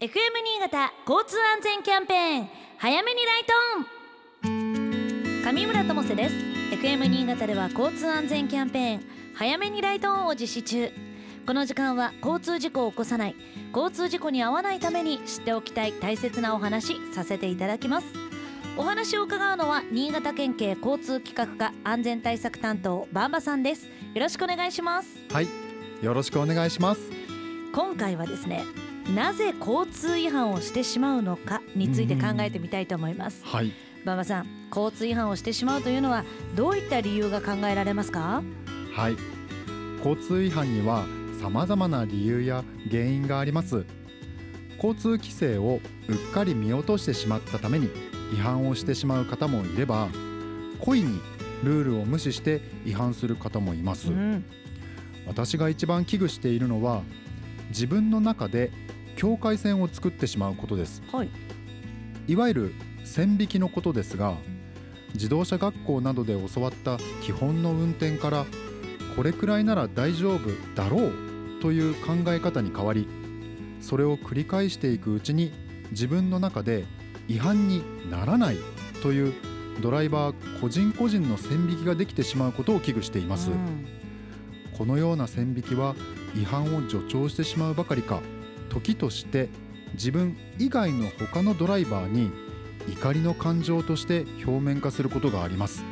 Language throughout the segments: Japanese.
FM 新潟交通安全キャンペーン。早めにライトオン。上村智世です。FM 新潟では交通安全キャンペーン。早めにライトオンを実施中。この時間は交通事故を起こさない。交通事故に遭わないために知っておきたい大切なお話させていただきます。お話を伺うのは新潟県警交通企画課安全対策担当バンバさんですよろしくお願いしますはいよろしくお願いします今回はですねなぜ交通違反をしてしまうのかについて考えてみたいと思います。はい。馬場さん交通違反をしてしまうというのはどういった理由が考えられますか？はい。交通違反には様々な理由や原因があります。交通規制をうっかり見落としてしまったために違反をしてしまう方もいれば故意にルールを無視して違反する方もいます、うん。私が一番危惧しているのは自分の中で境界線を作ってしまうことです。はい。いわゆる線引きのことですが自動車学校などで教わった基本の運転からこれくらいなら大丈夫だろうという考え方に変わりそれを繰り返していくうちに自分の中で違反にならないというドライバー個人個人の線引きができてしまうことを危惧しています、うん。このような線引きは違反を助長してしまうばかりか時として自分以外の他のドライバーに怒りの感情として表面化することがあります。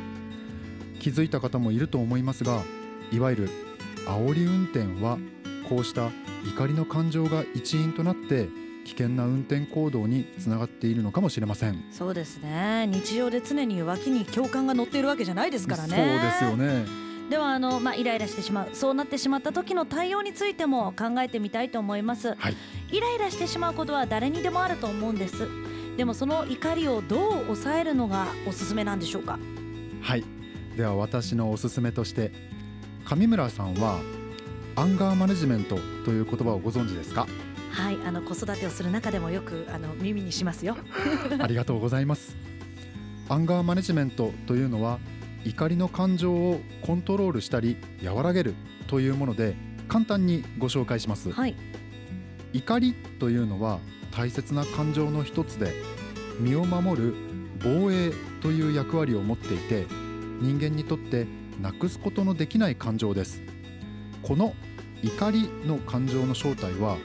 気づいた方もいると思いますがいわゆる煽り運転はこうした怒りの感情が一因となって危険な運転行動につながっているのかもしれません。そうですね。日常で常に脇に共感が乗っているわけじゃないですからね。そうですよねではあの、まあ、イライラしてしまうそうなってしまった時の対応についても考えてみたいと思います、はい。イライラしてしまうことは誰にでもあると思うんです。でもその怒りをどう抑えるのがおすすめなんでしょうか？はい。では私のおすすめとして上村さんはアンガーマネジメントという言葉をご存知ですか？はい。あの子育てをする中でもよくあの耳にしますよ。ありがとうございます。アンガーマネジメントというのは怒りの感情をコントロールしたり和らげるというもので簡単にご紹介します。はい。怒りというのは大切な感情の一つで身を守る防衛という役割を持っていて人間にとってなくすことのできない感情です。この怒りの感情の正体は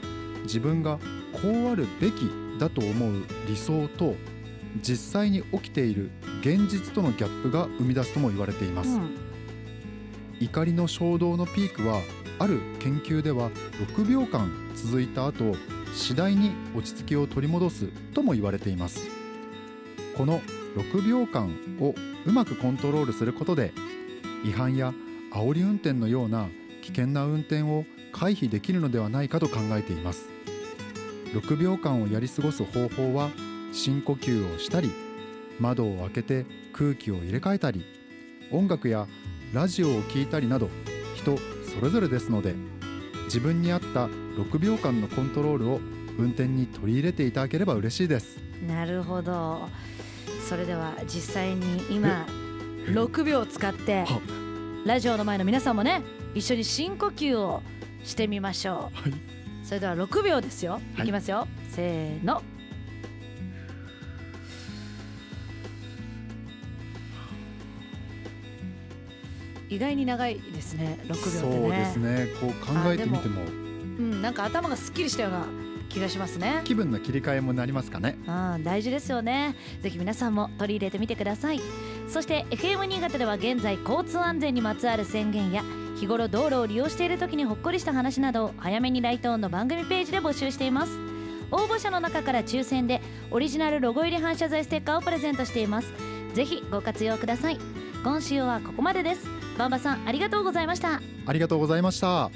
自分がこうあるべきだと思う理想と実際に起きている現実とのギャップが生み出すとも言われています、うん。怒りの衝動のピークはある研究では6秒間続いた後次第に落ち着きを取り戻すとも言われています。この6秒間をうまくコントロールすることで違反や煽り運転のような危険な運転を回避できるのではないかと考えています。6秒間をやり過ごす方法は深呼吸をしたり窓を開けて空気を入れ替えたり音楽やラジオを聴いたりなど人それぞれですので自分に合った6秒間のコントロールを運転に取り入れていただければ嬉しいです。なるほど。それでは実際に今6秒使っては？ラジオの前の皆さんもね一緒に深呼吸をしてみましょう。はい。それでは6秒ですよ、はい。い、きますよ。せーの意外に長いですね6秒ってね。そうですね。こう考えてみても。うん、なんか頭がすっきりしたような気がしますね。気分の切り替えもなりますかね。うん、大事ですよね。ぜひ皆さんも取り入れてみてください。そして FM 新潟では現在交通安全にまつわる宣言や日頃道路を利用している時にほっこりした話などを早めにライトオンの番組ページで募集しています。応募者の中から抽選でオリジナルロゴ入り反射材ステッカーをプレゼントしています。ぜひご活用ください今週はここまでです。バンバさんありがとうございました。ありがとうございました。